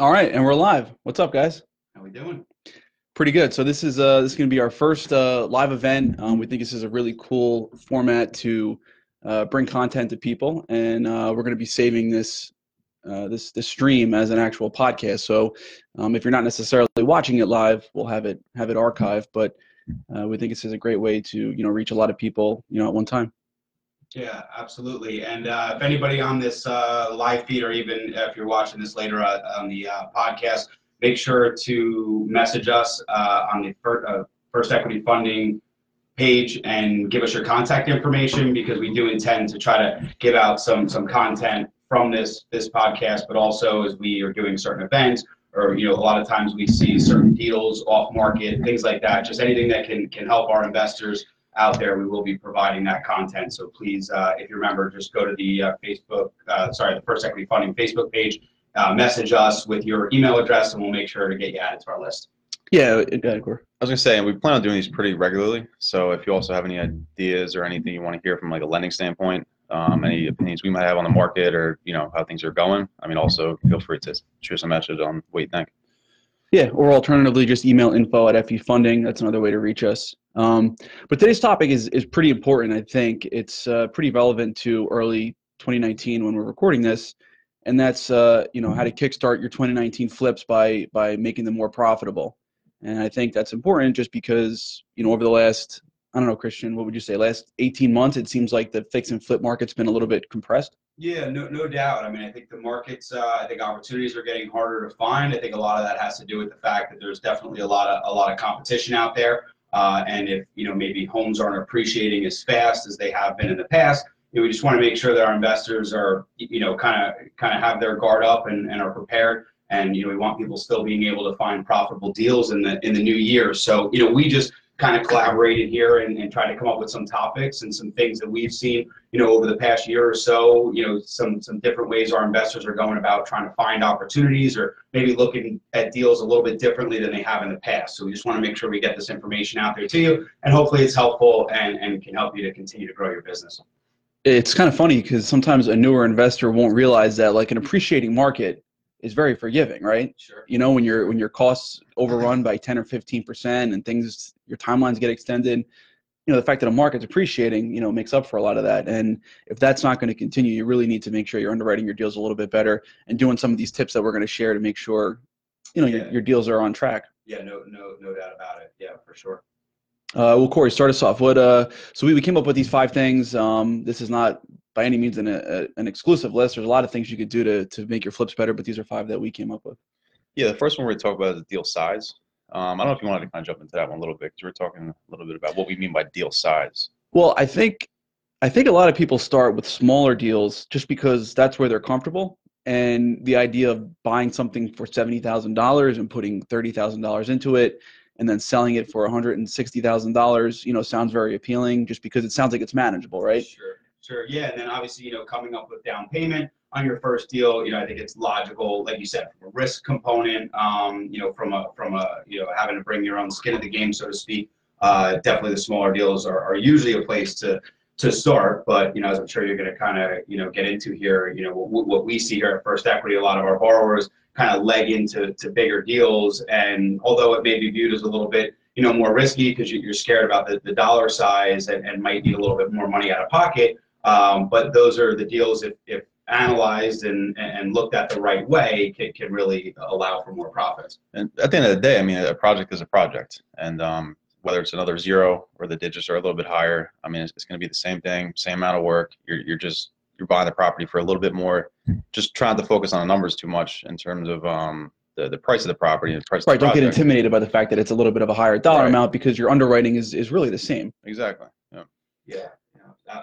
All right, and we're live. What's up, guys? How we doing? Pretty good. So this is uh this is going to be our first uh, live event. Um, we think this is a really cool format to uh, bring content to people, and uh, we're going to be saving this uh, this this stream as an actual podcast. So um, if you're not necessarily watching it live, we'll have it have it archived. But uh, we think this is a great way to you know reach a lot of people you know at one time. Yeah, absolutely. And uh, if anybody on this uh, live feed, or even if you're watching this later uh, on the uh, podcast, make sure to message us uh, on the first, uh, first Equity Funding page and give us your contact information because we do intend to try to give out some some content from this this podcast, but also as we are doing certain events or you know a lot of times we see certain deals off market, things like that. Just anything that can can help our investors out there, we will be providing that content. So please, uh, if you remember, just go to the uh, Facebook, uh, sorry, the First Equity Funding Facebook page, uh, message us with your email address, and we'll make sure to get you added to our list. Yeah, go. I was gonna say, and we plan on doing these pretty regularly. So if you also have any ideas or anything you want to hear from like a lending standpoint, um, any opinions we might have on the market or you know how things are going, I mean, also feel free to shoot us a message on what you think. Yeah, or alternatively, just email info at FE Funding. That's another way to reach us. Um, but today's topic is is pretty important. I think it's uh, pretty relevant to early 2019 when we're recording this, and that's uh, you know how to kickstart your 2019 flips by by making them more profitable. And I think that's important just because you know over the last I don't know Christian, what would you say last 18 months? It seems like the fix and flip market's been a little bit compressed. Yeah, no, no doubt. I mean, I think the markets, uh, I think opportunities are getting harder to find. I think a lot of that has to do with the fact that there's definitely a lot of a lot of competition out there. Uh, and if you know maybe homes aren't appreciating as fast as they have been in the past, you know, we just want to make sure that our investors are you know kind of kind of have their guard up and, and are prepared. And you know we want people still being able to find profitable deals in the in the new year. So you know we just kind of collaborated here and, and try to come up with some topics and some things that we've seen, you know, over the past year or so, you know, some some different ways our investors are going about trying to find opportunities or maybe looking at deals a little bit differently than they have in the past. So we just want to make sure we get this information out there to you and hopefully it's helpful and, and can help you to continue to grow your business. It's kind of funny because sometimes a newer investor won't realize that like an appreciating market is very forgiving, right? Sure. You know, when your when your costs overrun by 10 or 15 percent and things your timelines get extended, you know, the fact that a market's appreciating, you know, makes up for a lot of that. And if that's not going to continue, you really need to make sure you're underwriting your deals a little bit better and doing some of these tips that we're going to share to make sure, you know, Yeah. your, your deals are on track. Yeah, no, no, no doubt about it. Yeah, for sure. Uh, well, Corey, start us off. What? Uh, so we, we came up with these five things. Um, this is not by any means an, a, an exclusive list. There's a lot of things you could do to to make your flips better, but these are five that we came up with. Yeah, the first one we're going to talk about is deal size. Um, I don't know if you wanted to kind of jump into that one a little bit because we're talking a little bit about what we mean by deal size. Well, I think I think a lot of people start with smaller deals just because that's where they're comfortable. And the idea of buying something for seventy thousand dollars and putting thirty thousand dollars into it, and then selling it for one hundred and sixty thousand dollars, you know, sounds very appealing. Just because it sounds like it's manageable, right? Sure, sure. Yeah, and then obviously, you know, coming up with down payment on your first deal, you know, I think it's logical, like you said, from a risk component, um, you know, from a from a you know having to bring your own skin in the game, so to speak. Uh, definitely, the smaller deals are, are usually a place to to start. But you know, as I'm sure you're going to kind of you know get into here, you know, what, what we see here at First Equity, a lot of our borrowers kind of leg into to bigger deals, and although it may be viewed as a little bit you know more risky because you're scared about the, the dollar size and, and might need a little bit more money out of pocket. Um, but those are the deals if, if analyzed and, and looked at the right way can, can really allow for more profits. And at the end of the day, I mean, a project is a project, and um, whether it's another zero or the digits are a little bit higher, I mean, it's, it's going to be the same thing, same amount of work. You're you're just you're buying the property for a little bit more. Just trying to focus on the numbers too much in terms of um, the the price of the property and the price. Right. Of the Don't get intimidated by the fact that it's a little bit of a higher dollar Right. amount because your underwriting is is really the same. Exactly. Yeah. Yeah, yeah, a-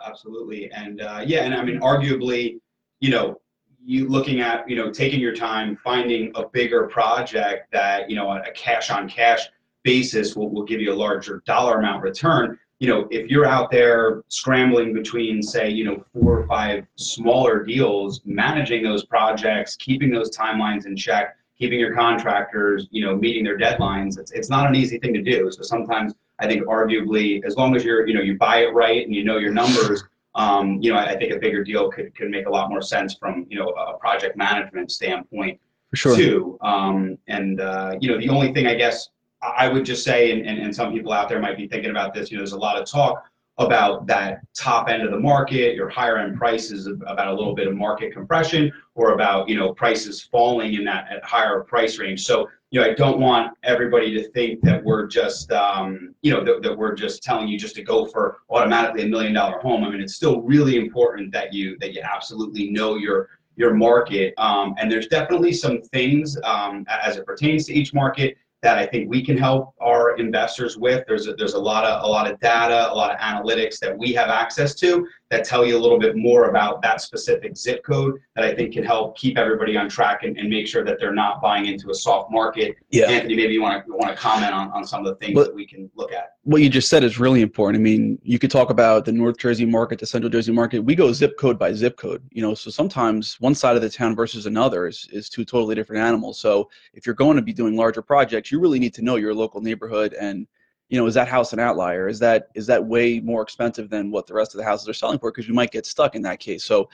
absolutely. And uh, yeah, and I mean, arguably, you know, you looking at, you know, taking your time, finding a bigger project that, you know, a cash on cash basis will, will give you a larger dollar amount return. You know, if you're out there scrambling between, say, you know, four or five smaller deals, managing those projects, keeping those timelines in check, keeping your contractors, you know, meeting their deadlines, it's, it's not an easy thing to do. So sometimes I think arguably, as long as you're, you know, you buy it right and you know your numbers, um, you know, I, I think a bigger deal could, could make a lot more sense from, you know, a project management standpoint. For sure. too. Um, and uh, you know, the only thing I guess I would just say, and, and, and some people out there might be thinking about this. You know, there's a lot of talk about that top end of the market, your higher end prices, about a little bit of market compression, or about you know prices falling in that at higher price range. So you know, I don't want everybody to think that we're just um, you know that, that we're just telling you just to go for automatically a million dollar home. I mean, it's still really important that you that you absolutely know your your market. Um, and there's definitely some things um, as it pertains to each market that I think we can help our investors with. There's a, there's a lot of a lot of data, a lot of analytics that we have access to that tell you a little bit more about that specific zip code that I think can help keep everybody on track and, and make sure that they're not buying into a soft market. Yeah. Anthony, maybe you want to want to comment on, on some of the things Well- that we can look at. what you just said is really important. I mean, you could talk about the North Jersey market, the Central Jersey market. We go zip code by zip code, you know. So sometimes one side of the town versus another is, is two totally different animals. So if you're going to be doing larger projects, you really need to know your local neighborhood and, you know, is that house an outlier? Is that is that way more expensive than what the rest of the houses are selling for? Because you might get stuck in that case. So,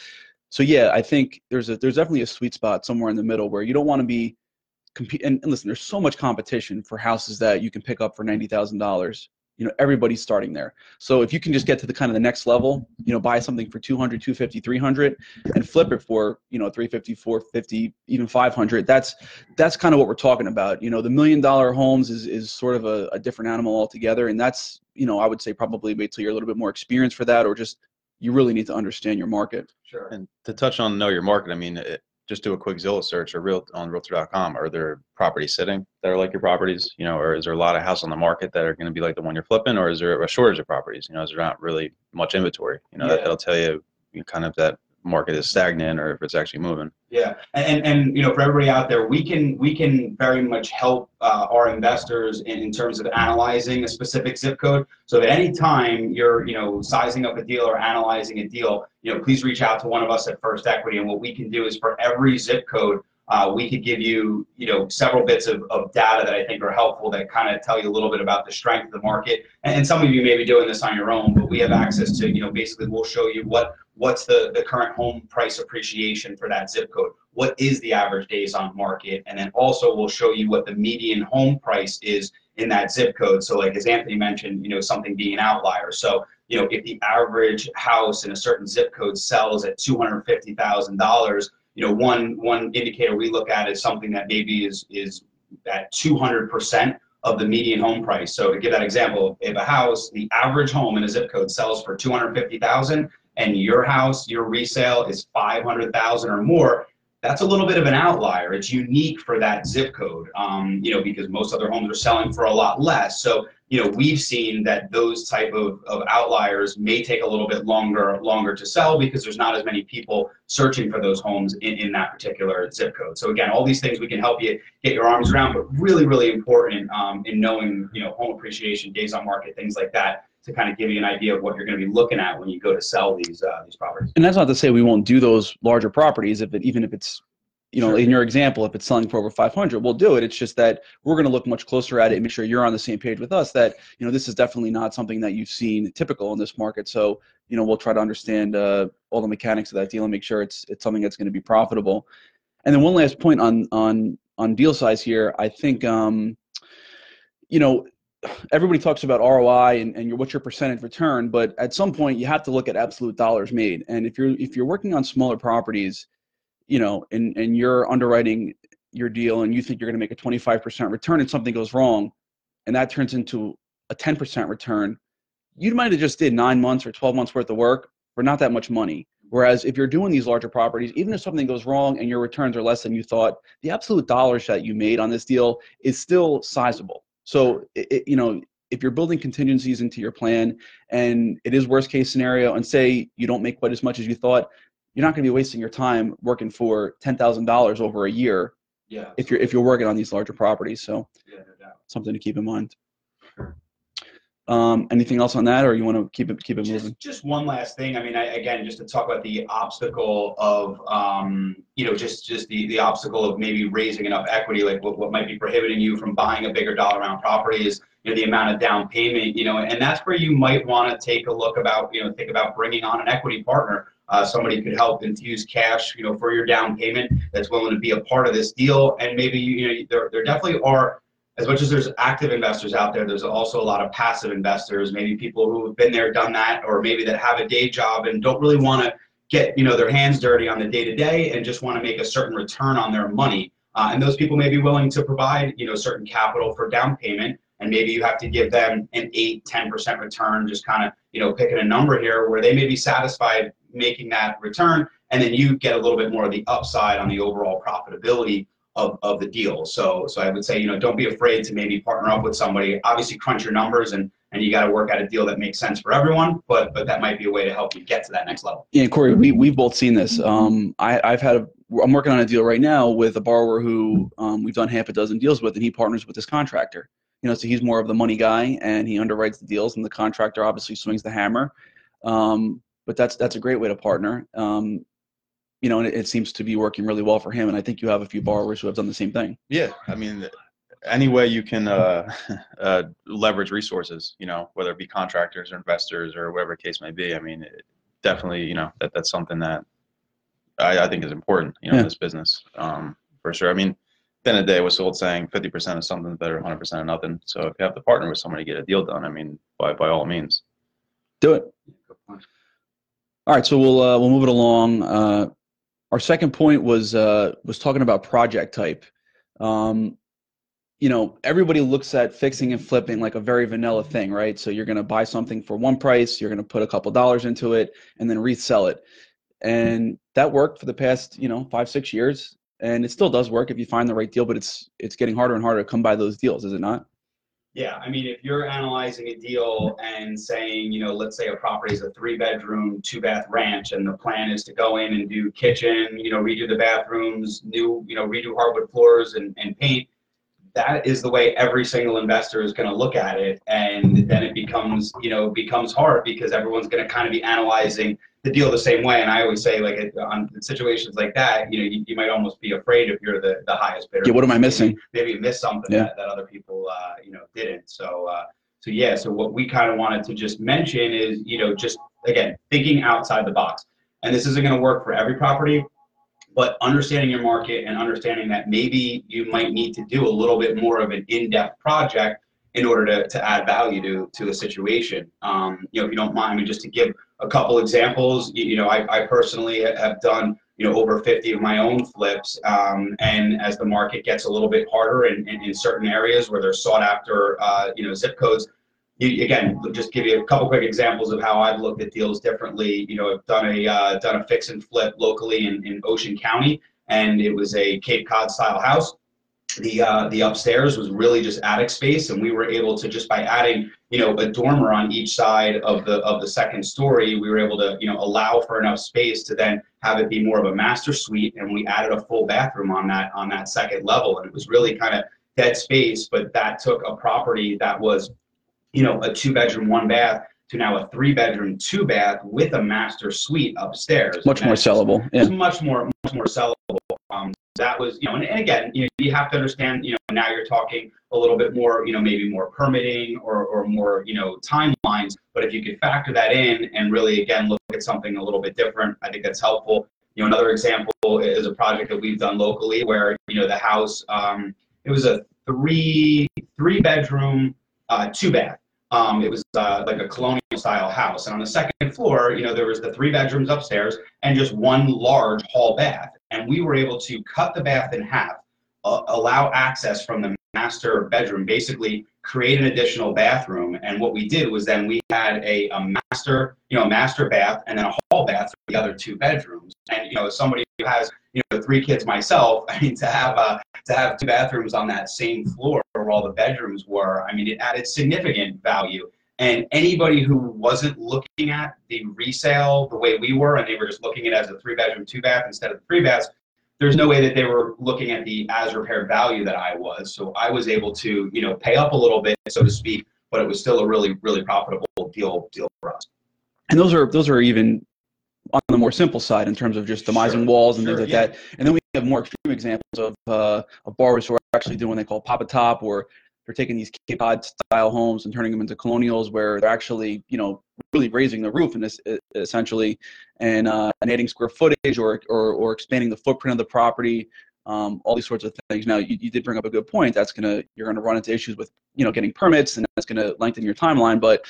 so yeah, I think there's a there's definitely a sweet spot somewhere in the middle where you don't want to be compete. And, and listen, there's so much competition for houses that you can pick up for ninety thousand dollars you know everybody's starting there. So if you can just get to the kind of the next level you know buy something for 200 250 300 and flip it for you know 350 450 even 500 that's that's kind of what we're talking about. You know the million dollar homes is is sort of a, a different animal altogether and that's you know i would say probably wait till you're a little bit more experienced for that or just you really need to understand your market. Sure. And to touch on know your market, I mean, it, just do a quick Zillow search or real on Realtor.com. Are there properties sitting that are like your properties? You know, or is there a lot of house on the market that are going to be like the one you're flipping, or is there a shortage of properties? You know, is there not really much inventory? You know, that, Yeah. that'll tell you, you kind of that market is stagnant or if it's actually moving. Yeah, and, and you know, for everybody out there, we can we can very much help uh, our investors in, in terms of analyzing a specific zip code. So at any time you're you know sizing up a deal or analyzing a deal, you know, please reach out to one of us at First Equity, and what we can do is for every zip code. Uh, we could give you, you know, several bits of, of data that I think are helpful that kind of tell you a little bit about the strength of the market. And, and some of you may be doing this on your own, but we have access to, you know, basically we'll show you what what's the, the current home price appreciation for that zip code? What is the average days on market? And then also we'll show you what the median home price is in that zip code. So like as anthony mentioned you know something being an outlier. So you know if the average house in a certain zip code sells at $250000 you know one one indicator we look at is something that maybe is is at 200% of the median home price. So to give that example if a house the average home in a zip code sells for 250000 and your house, your resale is 500,000 or more, that's a little bit of an outlier. It's unique for that zip code, um, you know, because most other homes are selling for a lot less. So, you know, we've seen that those type of, of outliers may take a little bit longer longer to sell because there's not as many people searching for those homes in, in that particular zip code. So again, all these things we can help you get your arms around, but really, really important um, in knowing, you know, home appreciation, days on market, things like that to kind of give you an idea of what you're going to be looking at when you go to sell these uh, these properties. and that's not to say we won't do those larger properties if it even if it's you know Sure. in your example if it's selling for over 500 we'll do it it's just that we're going to look much closer at it and make sure you're on the same page with us that you know this is definitely not something that you've seen typical in this market so you know we'll try to understand uh, all the mechanics of that deal and make sure it's it's something that's going to be profitable and then one last point on on on deal size here i think um you know everybody talks about ROI and, and your, what's your percentage return, but at some point you have to look at absolute dollars made. And if you're if you're working on smaller properties, you know, and and you're underwriting your deal and you think you're going to make a 25% return and something goes wrong, and that turns into a 10% return, you might have just did nine months or 12 months worth of work for not that much money. Whereas if you're doing these larger properties, even if something goes wrong and your returns are less than you thought, the absolute dollars that you made on this deal is still sizable. So, it, you know, if you're building contingencies into your plan and it is worst case scenario, and say you don't make quite as much as you thought, you're not going to be wasting your time working for ten thousand dollars over a year Yeah. if you're if you're working on these larger properties. So, Yeah, no doubt. something to keep in mind. Um, anything else on that, or you want to keep it keep it Just, moving? just one last thing. I mean, I, again, just to talk about the obstacle of, um, you know, just just the the obstacle of maybe raising enough equity. Like what, what might be prohibiting you from buying a bigger dollar amount property is you know the amount of down payment. You know, and that's where you might want to take a look about, you know, think about bringing on an equity partner. uh, somebody could help infuse cash, you know, for your down payment that's willing to be a part of this deal. And maybe, you know, there, there definitely are, as much as there's active investors out there, there's also a lot of passive investors, maybe people who have been there, done that, or maybe that have a day job and don't really want to get, you know, their hands dirty on the day to day and just want to make a certain return on their money. Uh, and those people may be willing to provide, you know, certain capital for down payment and maybe you have to give them an 8 10% return just kind of you know picking a number here where they may be satisfied making that return and then you get a little bit more of the upside on the overall profitability of, of the deal. So so i would say you know don't be afraid to maybe partner up with somebody. Obviously crunch your numbers and and you got to work out a deal that makes sense for everyone but but that might be a way to help you get to that next level. Yeah corey we, we've both seen this. Um, I, i've had a i'm working on a deal right now with a borrower who um, we've done half a dozen deals with and he partners with this contractor. You know, so he's more of the money guy and he underwrites the deals, and the contractor obviously swings the hammer. Um, but that's that's a great way to partner. Um, you know, and it, it, seems to be working really well for him. And I think you have a few borrowers who have done the same thing. Yeah, I mean, any way you can uh, uh, leverage resources, you know, whether it be contractors or investors or whatever the case may be. I mean, it, definitely, you know, that that's something that I, I think is important, you know, yeah. in this business um, for sure. I mean, the end of the day, what's the old saying? Fifty percent of something better, hundred percent of nothing. So if you have to partner with somebody to get a deal done, I mean, by by all means, do it. All right, so we'll uh, we'll move it along. Uh, our second point was uh, was talking about project type. Um, you know, everybody looks at fixing and flipping like a very vanilla thing, right? So you're going to buy something for one price, you're going to put a couple dollars into it, and then resell it. And that worked for the past, you know, five six years and it still does work if you find the right deal but it's it's getting harder and harder to come by those deals is it not yeah i mean if you're analyzing a deal and saying you know let's say a property is a three bedroom two bath ranch and the plan is to go in and do kitchen you know redo the bathrooms new you know redo hardwood floors and, and paint that is the way every single investor is going to look at it. And then it becomes you know becomes hard because everyone's going to kind of be analyzing the deal the same way. And i always say like on situations like that you know you, you might almost be afraid if you're the, the highest bidder. Yeah what am i missing? Maybe, maybe you miss something yeah. that, that other people uh, you know didn't. So uh, so yeah so what we kind of wanted to just mention is you know just again thinking outside the box. And this isn't going to work for every property but understanding your market and understanding that maybe you might need to do a little bit more of an in-depth project in order to, to add value to, to a situation. Um, you know, if you don't mind me just to give a couple examples, you, you know, I, I personally have done, you know, over 50 of my own flips. Um, and as the market gets a little bit harder in, in, in certain areas where they're sought after, uh, you know, zip codes, you, again, just give you a couple quick examples of how I've looked at deals differently. You know, I've done a uh, done a fix and flip locally in, in Ocean County, and it was a Cape Cod style house. The uh, the upstairs was really just attic space, and we were able to just by adding you know a dormer on each side of the of the second story, we were able to you know allow for enough space to then have it be more of a master suite, and we added a full bathroom on that on that second level, and it was really kind of dead space, but that took a property that was you know, a two bedroom, one bath to now a three bedroom, two bath with a master suite upstairs. Much more sellable. Yeah. It's much more, much more sellable. Um, that was, you know, and, and, again, you know, you have to understand, you know, now you're talking a little bit more, you know, maybe more permitting or, or more, you know, timelines. But if you could factor that in and really, again, look at something a little bit different, I think that's helpful. You know, another example is a project that we've done locally where, you know, the house, um, it was a three, three bedroom, uh, two bath um, it was uh, like a colonial style house. And on the second floor, you know, there was the three bedrooms upstairs and just one large hall bath. And we were able to cut the bath in half, uh, allow access from the master bedroom, basically create an additional bathroom. And what we did was then we had a, a master, you know, master bath and then a hall bath for the other two bedrooms. And, you know, somebody who has, you know, three kids myself, I mean, to have, uh, to have two bathrooms on that same floor where all the bedrooms were, I mean, it added significant value. And anybody who wasn't looking at the resale the way we were, and they were just looking at it as a three bedroom, two bath instead of three baths, there's no way that they were looking at the as repaired value that I was. So I was able to, you know, pay up a little bit, so to speak, but it was still a really, really profitable deal deal for us. And those are those are even on the more simple side in terms of just demising sure, walls and sure, things like yeah. that. And then we have more extreme examples of uh, of borrowers who are actually doing what they call pop a top or they're taking these Cape Cod style homes and turning them into colonials where they're actually, you know, really raising the roof and this essentially and, uh, and adding square footage or, or, or expanding the footprint of the property. Um, all these sorts of things. Now, you, you did bring up a good point. That's gonna you're gonna run into issues with you know getting permits, and that's gonna lengthen your timeline. But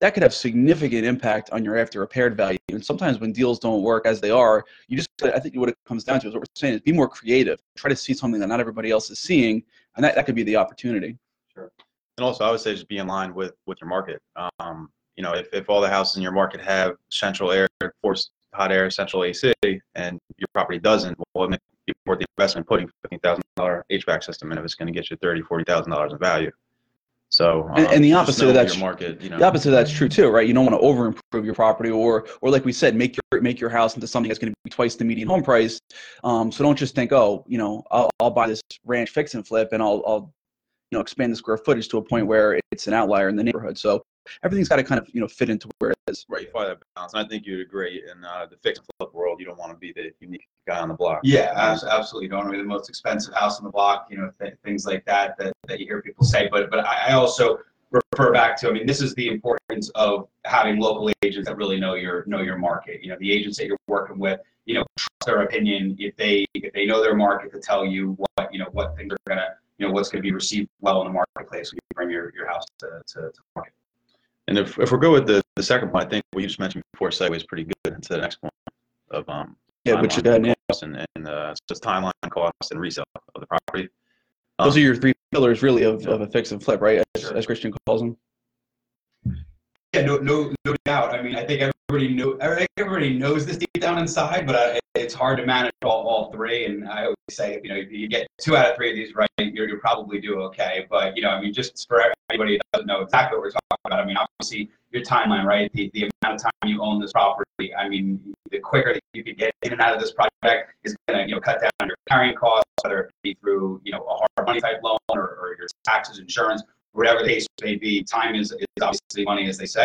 that could have significant impact on your after repaired value. And sometimes when deals don't work as they are, you just I think what it comes down to is what we're saying is be more creative. Try to see something that not everybody else is seeing, and that, that could be the opportunity. Sure. And also, I would say just be in line with with your market. Um, you know, if, if all the houses in your market have central air, forced hot air, central AC, and your property doesn't, well, it may be worth the investment putting fifteen thousand dollar HVAC system in if it's going to get you thirty, forty thousand dollars in value. So um, and, and, the opposite of that's market, you know, the opposite of that's true too, right? You don't want to over improve your property, or or like we said, make your make your house into something that's going to be twice the median home price. Um, so don't just think, oh, you know, I'll, I'll buy this ranch fix and flip, and I'll I'll know expand the square footage to a point where it's an outlier in the neighborhood. So everything's got to kind of you know fit into where it is. Right, you find that balance, and I think you'd agree. In uh, the fix and flip world, you don't want to be the unique guy on the block. Yeah, absolutely. You don't want to be the most expensive house on the block. You know, th- things like that, that that you hear people say. But but I also refer back to. I mean, this is the importance of having local agents that really know your know your market. You know, the agents that you're working with. You know, trust their opinion if they if they know their market to tell you what you know what things are gonna you know what's gonna be received well in the marketplace when you bring your, your house to, to, to market. And if, if we're good with the, the second point, I think what you just mentioned before segues pretty good into the next point of um yeah, which is that and, and uh, just timeline cost and resale of the property. Um, Those are your three pillars, really, of, of a fix and flip, right? As, sure. as Christian calls them. Yeah, no, no, no doubt. I mean, I think everybody know everybody knows this deep down inside, but uh, it's hard to manage all, all three. And I always say, you know, if you get two out of three of these right, you're, you're probably do okay. But you know, I mean, just for anybody that doesn't know exactly what we're talking about, I mean, obviously your timeline, right? The, the amount of time you own this property. I mean, the quicker that you could get in and out of this project is going to, you know, cut down your carrying costs, whether it be through, you know, a hard money type loan or, or your taxes, insurance, whatever the case may be. Time is, is obviously money, as they say,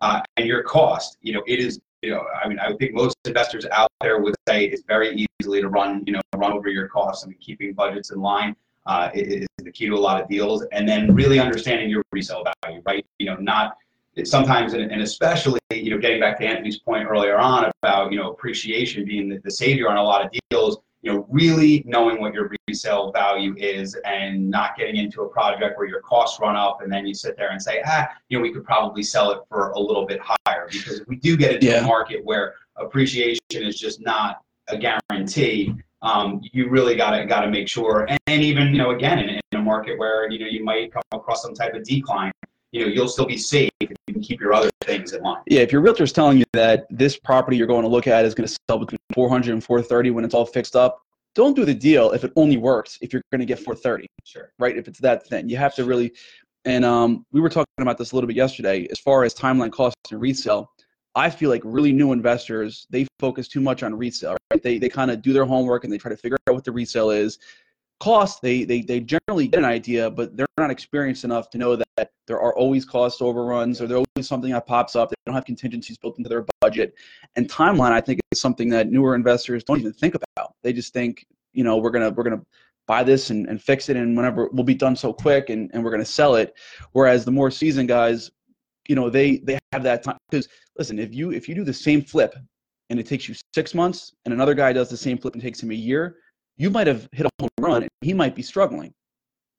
uh, and your cost. You know, it is. You know, I mean, I think most investors out there would say it's very easily to run, you know, run over your costs. I mean, keeping budgets in line uh, is the key to a lot of deals, and then really understanding your resale value, right? You know, not sometimes and, especially you know getting back to Anthony's point earlier on about you know appreciation being the, the savior on a lot of deals you know really knowing what your resale value is and not getting into a project where your costs run up and then you sit there and say ah you know we could probably sell it for a little bit higher because if we do get into yeah. a market where appreciation is just not a guarantee um, you really got to got to make sure and, and, even you know again in, in a market where you know you might come across some type of decline you know you'll still be safe keep your other things in line. Yeah, if your realtor is telling you that this property you're going to look at is going to sell between 400 and 430 when it's all fixed up, don't do the deal if it only works if you're going to get 430. Sure. Right? If it's that thin, you have to really. And um, we were talking about this a little bit yesterday. As far as timeline costs and resale, I feel like really new investors they focus too much on resale. Right? They they kind of do their homework and they try to figure out what the resale is cost they, they they generally get an idea but they're not experienced enough to know that there are always cost overruns or there's always something that pops up. They don't have contingencies built into their budget. And timeline i think is something that newer investors don't even think about. They just think you know we're gonna we're gonna buy this and, and fix it and whenever we'll be done so quick and, and we're gonna sell it. Whereas the more seasoned guys you know they they have that time. Because listen if you if you do the same flip and it takes you six months and another guy does the same flip and takes him a year you might have hit a home run and he might be struggling.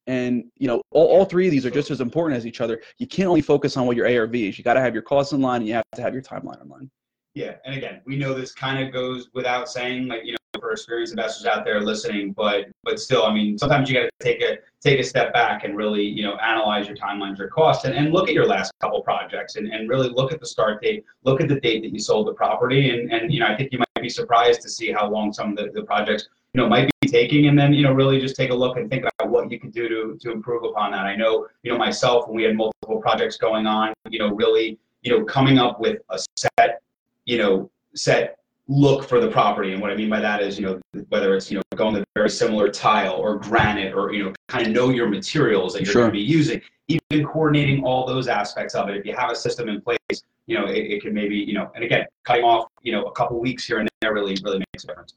And you know, all, all three of these are just as important as each other. You can't only focus on what your ARV is. You got to have your costs in line, and you have to have your timeline in line. Yeah, and again, we know this kind of goes without saying, like you know, for experienced investors out there listening, but but still, I mean, sometimes you got to take a take a step back and really you know analyze your timelines, your costs, and, and look at your last couple projects, and, and really look at the start date, look at the date that you sold the property, and and you know, I think you might be surprised to see how long some of the, the projects know might be taking and then you know really just take a look and think about what you could do to to improve upon that i know you know myself when we had multiple projects going on you know really you know coming up with a set you know set look for the property and what i mean by that is you know whether it's you know going with very similar tile or granite or you know kind of know your materials that you're sure. going to be using even coordinating all those aspects of it if you have a system in place you know it, it can maybe you know and again cutting off you know a couple weeks here and there really really makes a difference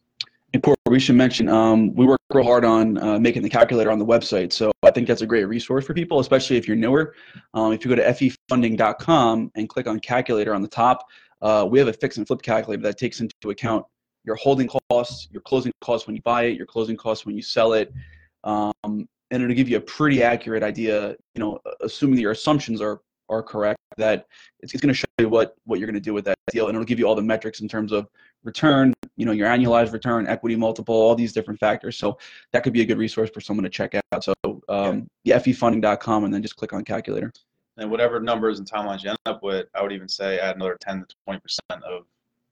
Poor, we should mention um, we work real hard on uh, making the calculator on the website. So I think that's a great resource for people, especially if you're newer. Um, if you go to fefunding.com and click on calculator on the top, uh, we have a fix and flip calculator that takes into account your holding costs, your closing costs when you buy it, your closing costs when you sell it, um, and it'll give you a pretty accurate idea. You know, assuming that your assumptions are are correct, that it's, it's going to show you what what you're going to do with that deal, and it'll give you all the metrics in terms of return, you know, your annualized return, equity multiple, all these different factors. So that could be a good resource for someone to check out. So um, yeah. fefunding.com, and then just click on calculator. And whatever numbers and timelines you end up with, I would even say add another 10 to 20 percent of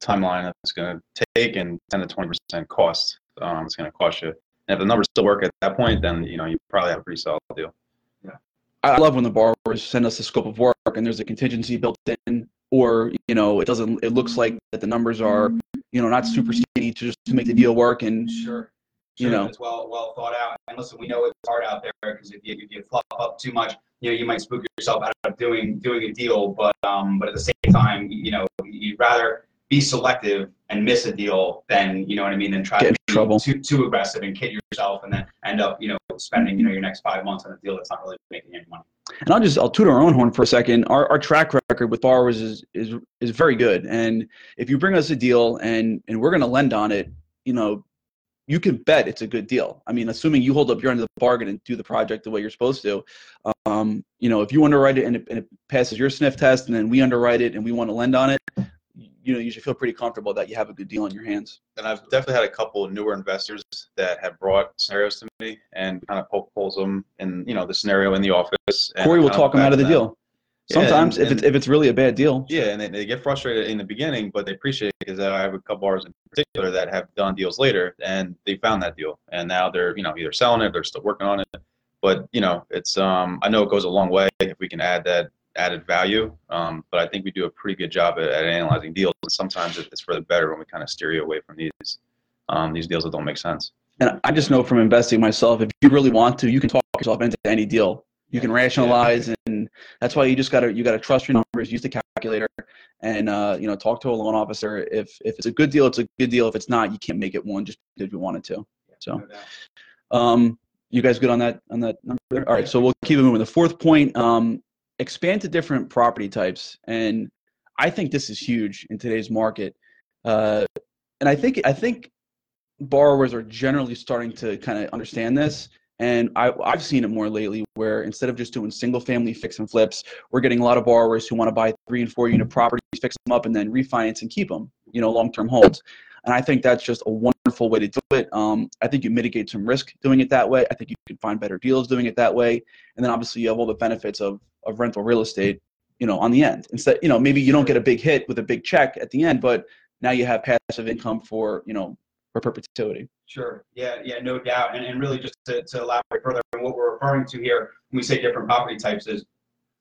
timeline that's going to take and 10 to 20 percent cost. Um, it's going to cost you. And if the numbers still work at that point, then you know you probably have a pretty solid deal. yeah I love when the borrowers send us the scope of work and there's a contingency built in, or you know, it doesn't. It looks like that the numbers are, you know, not super steady to just to make the deal work. And sure, you know, it's well well thought out. And listen, we know it's hard out there because if you if you fluff up too much, you know, you might spook yourself out of doing doing a deal. But um, but at the same time, you know, you'd rather be selective and miss a deal than you know what I mean than try Get to in trouble. too too aggressive and kid yourself and then end up you know spending you know your next five months on a deal that's not really making any money. And I'll just I'll toot our own horn for a second. Our our track record with borrowers is is is very good. And if you bring us a deal and and we're going to lend on it, you know, you can bet it's a good deal. I mean, assuming you hold up your end of the bargain and do the project the way you're supposed to. Um, you know, if you underwrite it and it, and it passes your sniff test, and then we underwrite it and we want to lend on it, you know, you should feel pretty comfortable that you have a good deal on your hands. And I've definitely had a couple of newer investors that have brought scenarios to me and kind of poke holes them in you know the scenario in the office. and Corey will talk them out of the them. deal. Yeah, Sometimes, and- if it's if it's really a bad deal, Yeah, and they, they get frustrated in the beginning, but they appreciate it because I have a couple bars in particular that have done deals later, and they found that deal, and now they're you know either selling it, they're still working on it. But you know, it's um I know it goes a long way if we can add that added value. Um, but I think we do a pretty good job at, at analyzing deals, and sometimes it's for the better when we kind of steer you away from these um these deals that don't make sense. and I just know from investing myself, if you really want to, you can talk yourself into any deal. You can rationalize, and that's why you just gotta you gotta trust your numbers, use the calculator, and uh, you know talk to a loan officer. If if it's a good deal, it's a good deal. If it's not, you can't make it one just because you wanted to. So. Um, you guys good on that on that number there? All right, so we'll keep it moving. The fourth point, um, expand to different property types, and I think this is huge in today's market. Uh, and I think I think borrowers are generally starting to kind of understand this. And I, I've seen it more lately, where instead of just doing single-family fix and flips, we're getting a lot of borrowers who want to buy three and four-unit properties, fix them up, and then refinance and keep them, you know, long-term holds. And I think that's just a wonderful way to do it. Um, I think you mitigate some risk doing it that way. I think you can find better deals doing it that way. And then obviously you have all the benefits of, of rental real estate, you know, on the end. Instead, you know, maybe you don't get a big hit with a big check at the end, but now you have passive income for, you know, for perpetuity. Sure. Yeah, yeah, no doubt. And, and really just to, to elaborate further on what we're referring to here when we say different property types is,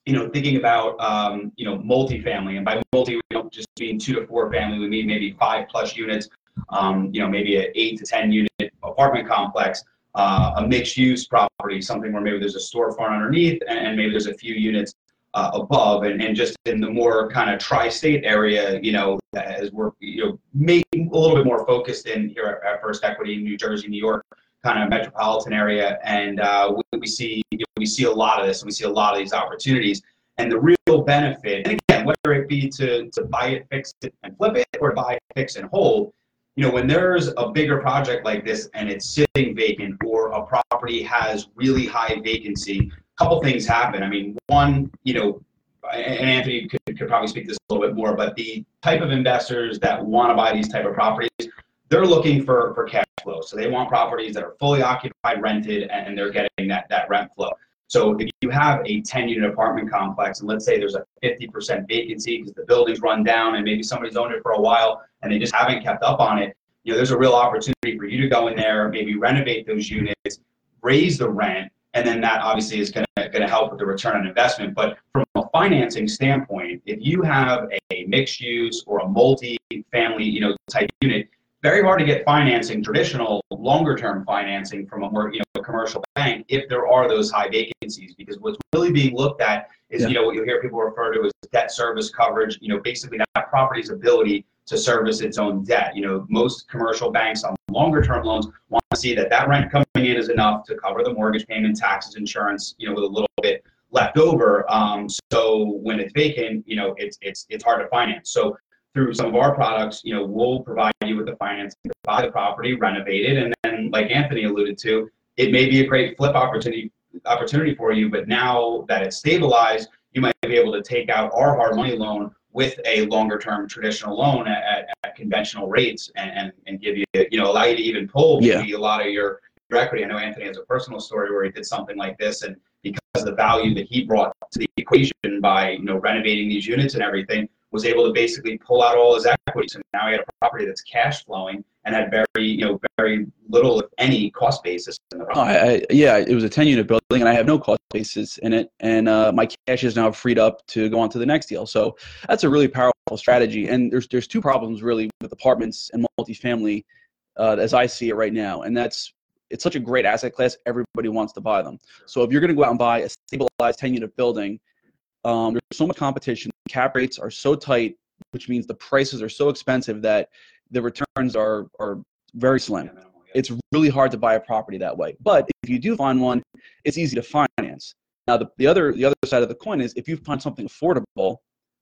you know, thinking about, um, you know, multifamily. And by multi, we don't just mean two to four family, we mean maybe five plus units, um, you know, maybe an eight to 10 unit apartment complex, uh, a mixed use property, something where maybe there's a storefront underneath and, maybe there's a few units uh, above and, and just in the more kind of tri-state area, you know, as we're, you know, making a little bit more focused in here at, First Equity, New Jersey, New York, kind of metropolitan area. And uh, we, we see, you know, we see a lot of this and we see a lot of these opportunities. And the real benefit, and again, whether it be to, to buy it, fix it, and flip it, or buy it, fix and hold, you know, when there's a bigger project like this and it's sitting vacant or a property has really high vacancy, a couple things happen. I mean, one, you know, and Anthony could, could probably speak this a little bit more, but the type of investors that want to buy these type of properties, they're looking for, for cash flow. So they want properties that are fully occupied, rented, and they're getting that, that rent flow. So if you have a 10 unit apartment complex, and let's say there's a 50% vacancy because the building's run down and maybe somebody's owned it for a while and they just haven't kept up on it, you know, there's a real opportunity for you to go in there, maybe renovate those units, raise the rent, and then that obviously is going to help with the return on investment. But from a financing standpoint, if you have a mixed use or a multi-family, you know, type unit, very hard to get financing, traditional longer term financing from a more, you know, commercial bank if there are those high vacancies because what's really being looked at is, Yeah. you know, what you'll hear people refer to as debt service coverage, you know, basically that property's ability to service its own debt. You know, most commercial banks on longer term loans want to see that that rent coming in is enough to cover the mortgage payment, taxes, insurance, you know, with a little bit left over. Um, so when it's vacant, you know, it's it's it's hard to finance. So through some of our products, you know, we'll provide you with the financing to buy the property, renovate it, and then, like Anthony alluded to, it may be a great flip opportunity opportunity for you. But now that it's stabilized, you might be able to take out our hard money loan with a longer term traditional loan at, at, conventional rates and, and, and, give you, you know, allow you to even pull yeah. a lot of your, your equity. I know Anthony has a personal story where he did something like this and because of the value that he brought to the equation by, you know, renovating these units and everything, was able to basically pull out all his equity. So now he had a property that's cash flowing and had very, you know, very little, if any, cost basis in the property. I, I, yeah, it was a 10 unit building and I have no cost basis in it. And uh, my cash is now freed up to go on to the next deal. So that's a really powerful strategy. And there's, there's two problems really with apartments and multifamily uh, as I see it right now. And that's, it's such a great asset class. Everybody wants to buy them. So if you're going to go out and buy a stabilized 10 unit building, um, there's so much competition. Cap rates are so tight, which means the prices are so expensive that the returns are are very slim. It's really hard to buy a property that way. But if you do find one, it's easy to finance. Now the, the other the other side of the coin is if you find something affordable,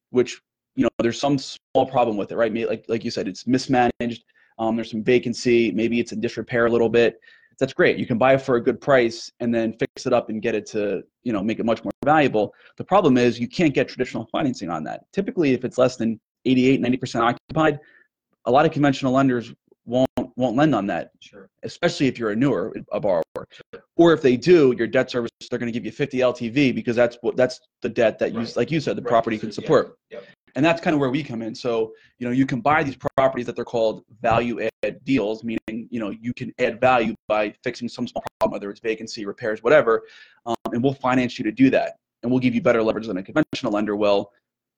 which you know there's some small problem with it, right? Like like you said, it's mismanaged. Um, there's some vacancy. Maybe it's in disrepair a little bit that's great. You can buy it for a good price and then fix it up and get it to, you know, make it much more valuable. The problem is you can't get traditional financing on that. Typically, if it's less than 88, 90% occupied, a lot of conventional lenders won't won't lend on that. Sure. Especially if you're a newer a borrower. Sure. Or if they do, your debt service they're going to give you 50 LTV because that's what that's the debt that right. you like you said the right. property can support. Yeah. Yep and that's kind of where we come in. So you know you can buy these properties that they're called value add deals meaning you know you can add value by fixing some small problem whether it's vacancy repairs whatever um, and we'll finance you to do that. And we'll give you better leverage than a conventional lender will.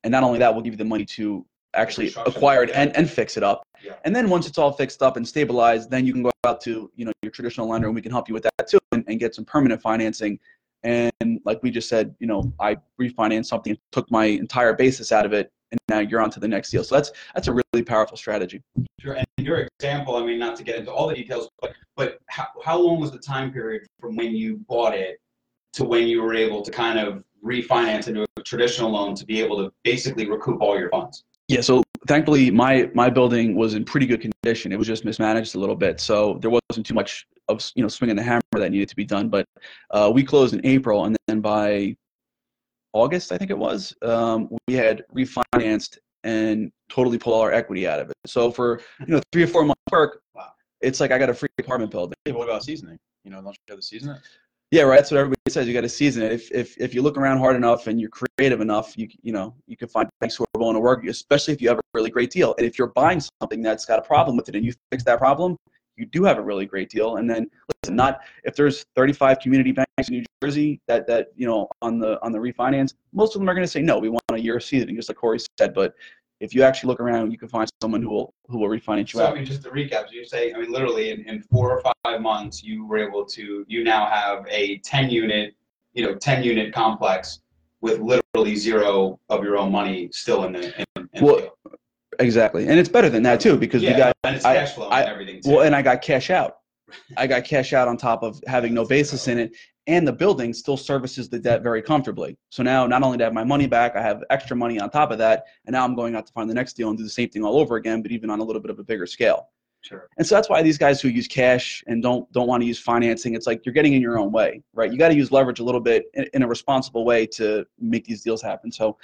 And not only that we'll give you the money to actually acquire it and, and fix it up. Yeah. and then once it's all fixed up and stabilized then you can go out to you know your traditional lender and we can help you with that too and, and get some permanent financing. And like we just said, you know, I refinanced something, took my entire basis out of it, and now you're on to the next deal. So that's that's a really powerful strategy. Sure. And your example, I mean, not to get into all the details, but but how, how long was the time period from when you bought it to when you were able to kind of refinance into a traditional loan to be able to basically recoup all your funds? Yeah, so thankfully my my building was in pretty good condition. It was just mismanaged a little bit, so there wasn't too much of you know swinging the hammer that needed to be done. But uh, we closed in April, and then by August, I think it was, um, we had refinanced and totally pulled all our equity out of it. So for you know three or four months work, wow. it's like I got a free apartment building. Yeah, what about seasoning? You know, don't you have to season it? Yeah, right. That's what everybody says. You got to season it. If, if if you look around hard enough and you're creative enough, you you know you can find banks who are willing to work especially if you have a really great deal. And if you're buying something that's got a problem with it and you fix that problem, you do have a really great deal. And then listen, not if there's 35 community banks in New Jersey that that you know on the on the refinance, most of them are going to say no. We want a year of seasoning, just like Corey said. But if you actually look around, you can find someone who will who will refinance you so, out. I mean, just to recap, so you say, I mean, literally in, in four or five months, you were able to, you now have a 10 unit, you know, 10 unit complex with literally zero of your own money still in the. In, in well, the Exactly, and it's better than that too because yeah, we got and it's I, cash flow I, and everything. Too. Well, and I got cash out. I got cash out on top of having no basis in it, and the building still services the debt very comfortably. So now, not only do I have my money back, I have extra money on top of that, and now I'm going out to find the next deal and do the same thing all over again, but even on a little bit of a bigger scale. Sure. And so that's why these guys who use cash and don't don't want to use financing, it's like you're getting in your own way, right? You got to use leverage a little bit in, in, a responsible way to make these deals happen. So,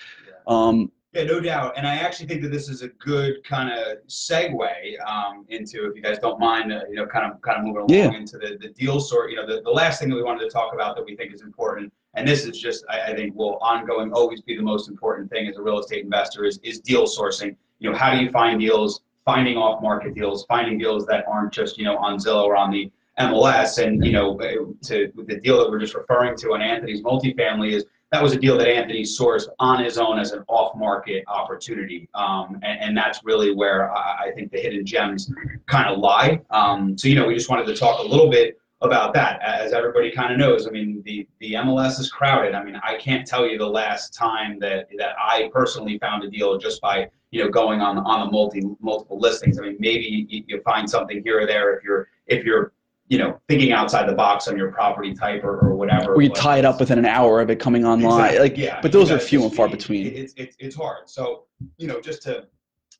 um, yeah, no doubt. And I actually think that this is a good kind of segue um, into, if you guys don't mind, uh, you know, kind of kind of moving along yeah. into the, the deal sort. You know, the, the last thing that we wanted to talk about that we think is important, and this is just, I, I think, will ongoing always be the most important thing as a real estate investor is is deal sourcing. You know, how do you find deals? Finding off market deals, finding deals that aren't just you know on Zillow or on the MLS. And you know, to the deal that we're just referring to on Anthony's multifamily is that was a deal that Anthony sourced on his own as an off-market opportunity, um, and, and, that's really where I, I, think the hidden gems kind of lie. Um, so you know, we just wanted to talk a little bit about that. As everybody kind of knows, I mean, the, the MLS is crowded. I mean, I can't tell you the last time that, that I personally found a deal just by, you know, going on, on the multi, multiple listings. I mean, maybe you, you find something here or there if you're, if you're, you know, thinking outside the box on your property type or, or whatever. Or you tie it up within an hour of it coming online. Exactly, Like, yeah, but those are few and far be- between. It's, it's, it's hard. So, you know, just to,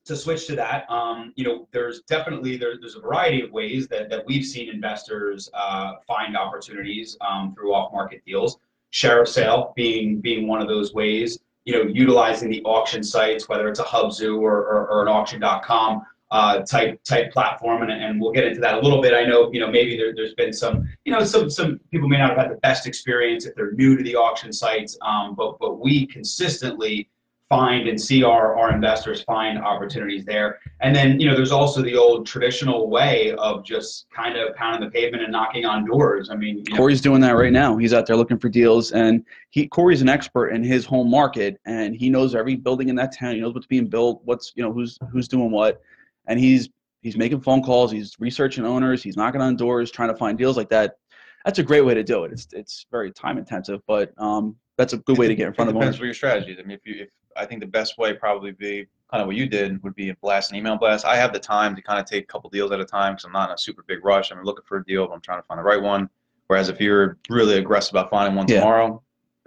to switch to that, um, you know, there's definitely there, there's a variety of ways that, that we've seen investors uh, find opportunities um, through off-market deals. Sheriff sale being being one of those ways. You know, utilizing the auction sites, whether it's a Hubzu or, or, or an auction.com uh, type type platform, and, and we'll get into that a little bit. I know, you know, maybe there, there's been some, you know, some some people may not have had the best experience if they're new to the auction sites, um, but but we consistently find and see our, our investors find opportunities there. And then, you know, there's also the old traditional way of just kind of pounding the pavement and knocking on doors. I mean, you know, Corey's doing that right now. He's out there looking for deals, and he Corey's an expert in his home market, and he knows every building in that town. He knows what's being built, what's you know who's who's doing what, and he's he's making phone calls, he's researching owners, he's knocking on doors, trying to find deals like that. That's a great way to do it. It's it's very time intensive, but um, that's a good way to get in front it of depends owners. what your strategy is. I mean, if you, if I think the best way probably be kind of what you did would be a blast, an email blast. I have the time to kind of take a couple deals at a time because I'm not in a super big rush. I'm looking for a deal, but I'm trying to find the right one. Whereas if you're really aggressive about finding one Yeah. tomorrow,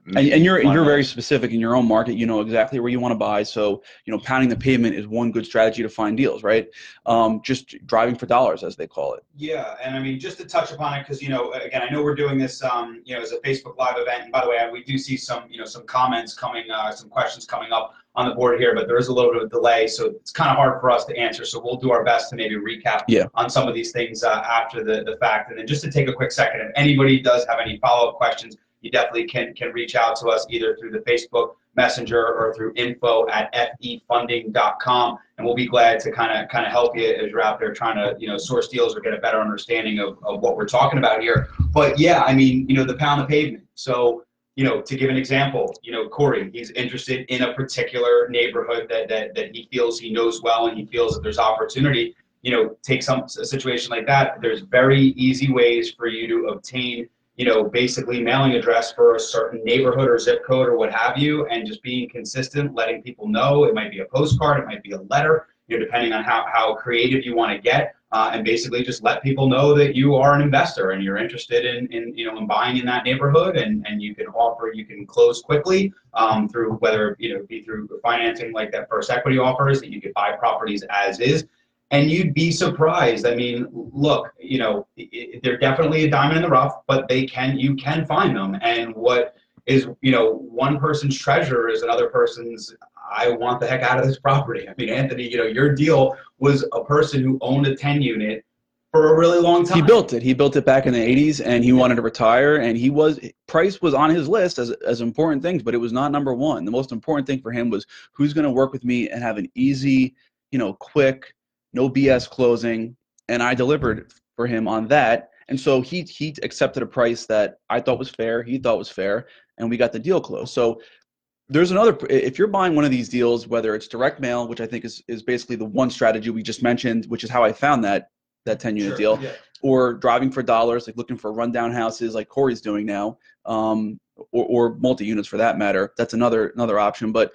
And, and you're you're very specific in your own market. You know exactly where you want to buy. So you know, pounding the pavement is one good strategy to find deals, right? Um, just driving for dollars, as they call it. Yeah, and I mean, just to touch upon it, because you know, again, I know we're doing this, um, you know, as a Facebook Live event. And by the way, we do see some, you know, some comments coming, uh, some questions coming up on the board here, but there is a little bit of delay, so it's kind of hard for us to answer. So we'll do our best to maybe recap Yeah. on some of these things uh, after the the fact. And then just to take a quick second, if anybody does have any follow up questions, you definitely can can reach out to us either through the Facebook Messenger or through info at fefunding.com, and we'll be glad to kind of kind of help you as you're out there trying to you know source deals or get a better understanding of, of what we're talking about here. But yeah, I mean, you know, the pound the pavement. So you know, to give an example, you know, Corey, he's interested in a particular neighborhood that that that he feels he knows well, and he feels that there's opportunity. You know, take some a situation like that. There's very easy ways for you to obtain you know, basically mailing address for a certain neighborhood or zip code or what have you, and just being consistent, letting people know. It might be a postcard, it might be a letter, you know, depending on how, how creative you want to get, uh, and basically just let people know that you are an investor and you're interested in, in you know, in buying in that neighborhood, and, and you can offer, you can close quickly um, through whether you know be through financing like that first equity offers that you could buy properties as is and you'd be surprised. I mean, look, you know, they're definitely a diamond in the rough, but they can, you can find them. And what is, you know, one person's treasure is another person's. I want the heck out of this property. I mean, Anthony, you know, your deal was a person who owned a ten unit for a really long time. He built it. He built it back in the '80s, and he wanted to retire. And he was price was on his list as as important things, but it was not number one. The most important thing for him was who's going to work with me and have an easy, you know, quick, no BS closing. And I delivered for him on that. And so he he accepted a price that I thought was fair. He thought was fair, and we got the deal closed. So there's another if you're buying one of these deals whether it's direct mail which i think is, is basically the one strategy we just mentioned which is how i found that that 10 unit Sure, deal yeah. or driving for dollars, like looking for rundown houses, like Corey's doing now, um, or, or multi units for that matter. That's another another option. But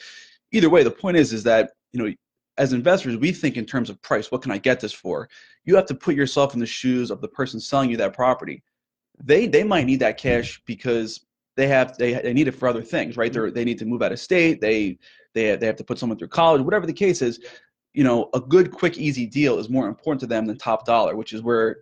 either way, the point is is that you know, as investors, we think in terms of price. What can I get this for? You have to put yourself in the shoes of the person selling you that property. They they might need that cash because they have they, they need it for other things, right? They they need to move out of state. They they they have to put someone through college, whatever the case is. You know, a good, quick, easy deal is more important to them than top dollar, which is where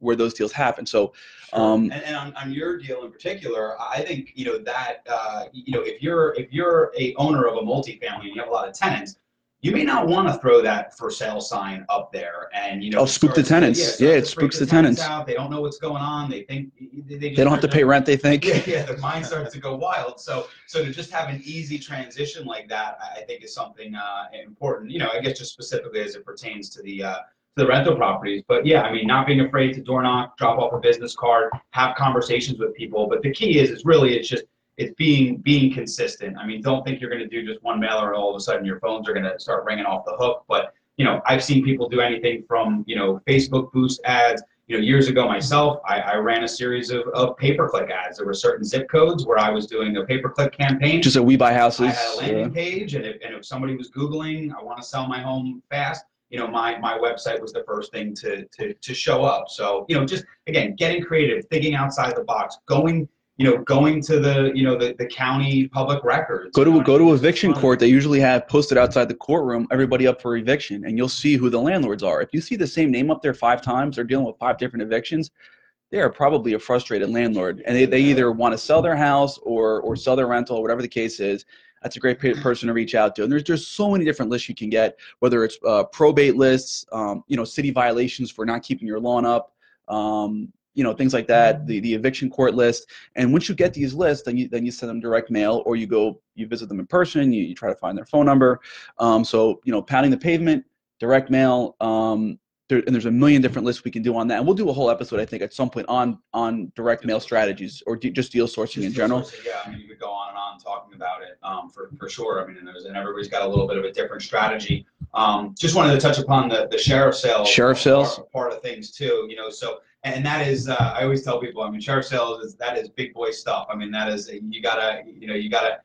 where those deals happen. So, um, and, and on, on your deal in particular, I think you know that uh, you know if you're if you're a owner of a multifamily and you have a lot of tenants, you may not want to throw that for sale sign up there and you know Oh, spook the tenants. start Yeah, it spooks the tenants. out. They don't know what's going on. They think they, they, don't have to pay rent. They think. yeah, yeah, the mind starts to go wild. So, so to just have an easy transition like that, I I think is something uh, important. You know, I guess just specifically as it pertains to the uh, to the rental properties. But yeah, I mean, not being afraid to door knock, drop off a business card, have conversations with people. But the key is, is really it's just it's being being consistent. I mean, don't think you're going to do just one mailer and all of a sudden your phones are going to start ringing off the hook. But you know, I've seen people do anything from you know Facebook boost ads you know, years ago myself, I, I ran a series of, of pay-per-click ads. There were certain zip codes where I was doing a pay-per-click campaign. Just a we buy houses. I had a landing yeah. page, and if, and if somebody was Googling, I want to sell my home fast, you know, my, my website was the first thing to, to, to show up. So, you know, just again, getting creative, thinking outside the box, going, you know, going to the, you know, the, the county public records. Go to, go to eviction court. They usually have posted outside the courtroom, everybody up for eviction, and you'll see who the landlords are. If you see the same name up there five times, they're dealing with five different evictions. They are probably a frustrated landlord, and they, they either want to sell their house or, or sell their rental, or whatever the case is that's a great person to reach out to. And there's just so many different lists you can get, whether it's uh, probate lists, um, you know, city violations for not keeping your lawn up, um, you know, things like that, the, the eviction court list. And once you get these lists, then you, then you send them direct mail or you go, you visit them in person, you, you try to find their phone number. Um, so, you know, pounding the pavement, direct mail, um, there, and there's a million different lists we can do on that. And we'll do a whole episode, I think, at some point on on direct mail strategies or d- just deal sourcing just in general. Sourcing, yeah, I mean, you could go on and on talking about it um, for for sure. I mean, and, there's, and everybody's got a little bit of a different strategy. Um, just wanted to touch upon the the sheriff sales. Sheriff sales part, part, of things too. You know, so and that is uh, I always tell people. I mean, sheriff sales is that is big boy stuff. I mean, that is you gotta you know you gotta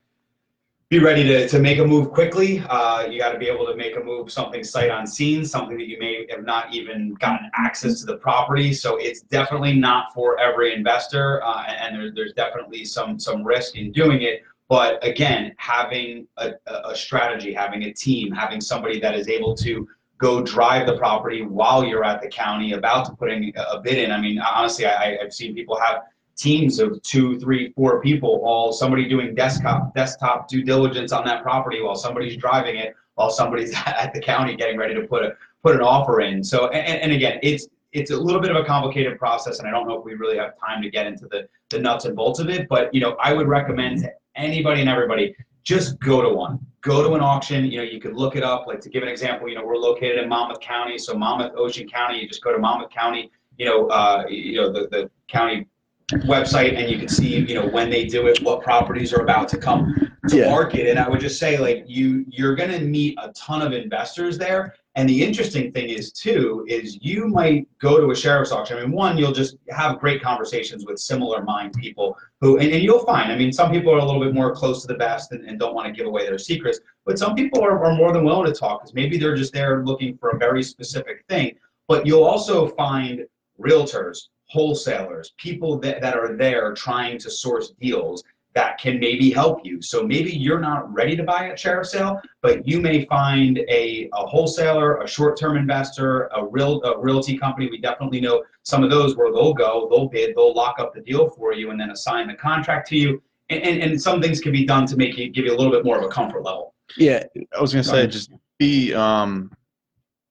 be ready to, to make a move quickly. Uh, you got to be able to make a move, something sight unseen, something that you may have not even gotten access to the property. So it's definitely not for every investor, uh, and there, there's definitely some some risk in doing it. But again, having a, a strategy, having a team, having somebody that is able to go drive the property while you're at the county about to putting a bid in. I mean, honestly, I, I've seen people have teams of two, three, four people, all somebody doing desktop desktop due diligence on that property while somebody's driving it, while somebody's at the county getting ready to put a put an offer in. So and, and again, it's it's a little bit of a complicated process, and I don't know if we really have time to get into the the nuts and bolts of it. But you know, I would recommend to anybody and everybody just go to one. Go to an auction. You know, you could look it up. Like to give an example, you know, we're located in Monmouth County, so Monmouth Ocean County. You just go to Monmouth County. You know, uh, you know the the county website and you can see you know when they do it what properties are about to come to yeah. market and i would just say like you you're going to meet a ton of investors there and the interesting thing is too is you might go to a sheriff's auction. I mean one you'll just have great conversations with similar mind people who and, and you'll find i mean some people are a little bit more close to the best and, and don't want to give away their secrets but some people are, are more than willing to talk because maybe they're just there looking for a very specific thing. But you'll also find realtors wholesalers, people that, that are there trying to source deals that can maybe help you. So maybe you're not ready to buy a sheriff sale, but you may find a, a wholesaler, a short-term investor, a real a realty company. We definitely know some of those where they'll go, they'll bid, they'll lock up the deal for you and then assign the contract to you. And, and, and some things can be done to make you give you a little bit more of a comfort level. Yeah, I was gonna say just be um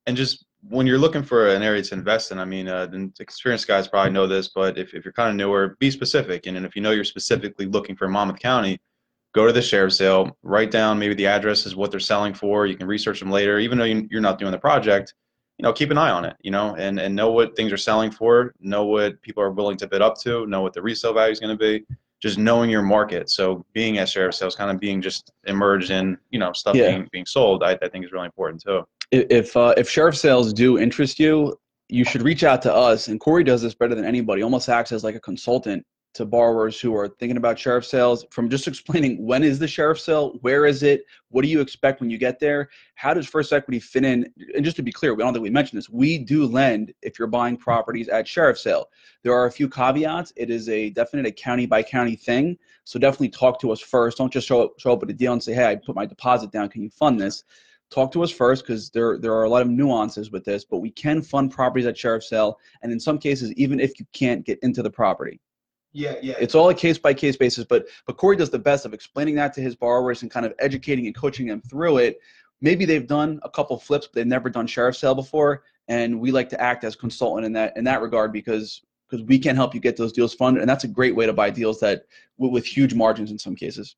and just when you're looking for an area to invest in, I mean, uh, experienced guys probably know this, but if, if you're kind of newer, be specific. And, and if you know you're specifically looking for Monmouth County, go to the sheriff sale, write down maybe the addresses, what they're selling for. You can research them later, even though you, you're not doing the project. You know, keep an eye on it. You know, and and know what things are selling for. Know what people are willing to bid up to. Know what the resale value is going to be. Just knowing your market. So being at sheriff sales, kind of being just emerged in you know stuff yeah. being being sold, I, I think is really important too if uh, if sheriff sales do interest you, you should reach out to us. And Corey does this better than anybody. Almost acts as like a consultant to borrowers who are thinking about sheriff sales from just explaining when is the sheriff sale, where is it, what do you expect when you get there, how does First Equity fit in? And just to be clear, we don't think we mentioned this. We do lend if you're buying properties at sheriff sale. There are a few caveats. It is a definite a county by county thing. So definitely talk to us first. Don't just show up show up with a deal and say, hey, I put my deposit down. Can you fund this? Talk to us first because there there are a lot of nuances with this, but we can fund properties at sheriff sale, and in some cases, even if you can't get into the property. Yeah, yeah. It's all a case by case basis, but but Corey does the best of explaining that to his borrowers and kind of educating and coaching them through it. Maybe they've done a couple flips, but they've never done sheriff sale before, and we like to act as consultant in that in that regard because because we can help you get those deals funded, and that's a great way to buy deals that with, with huge margins in some cases.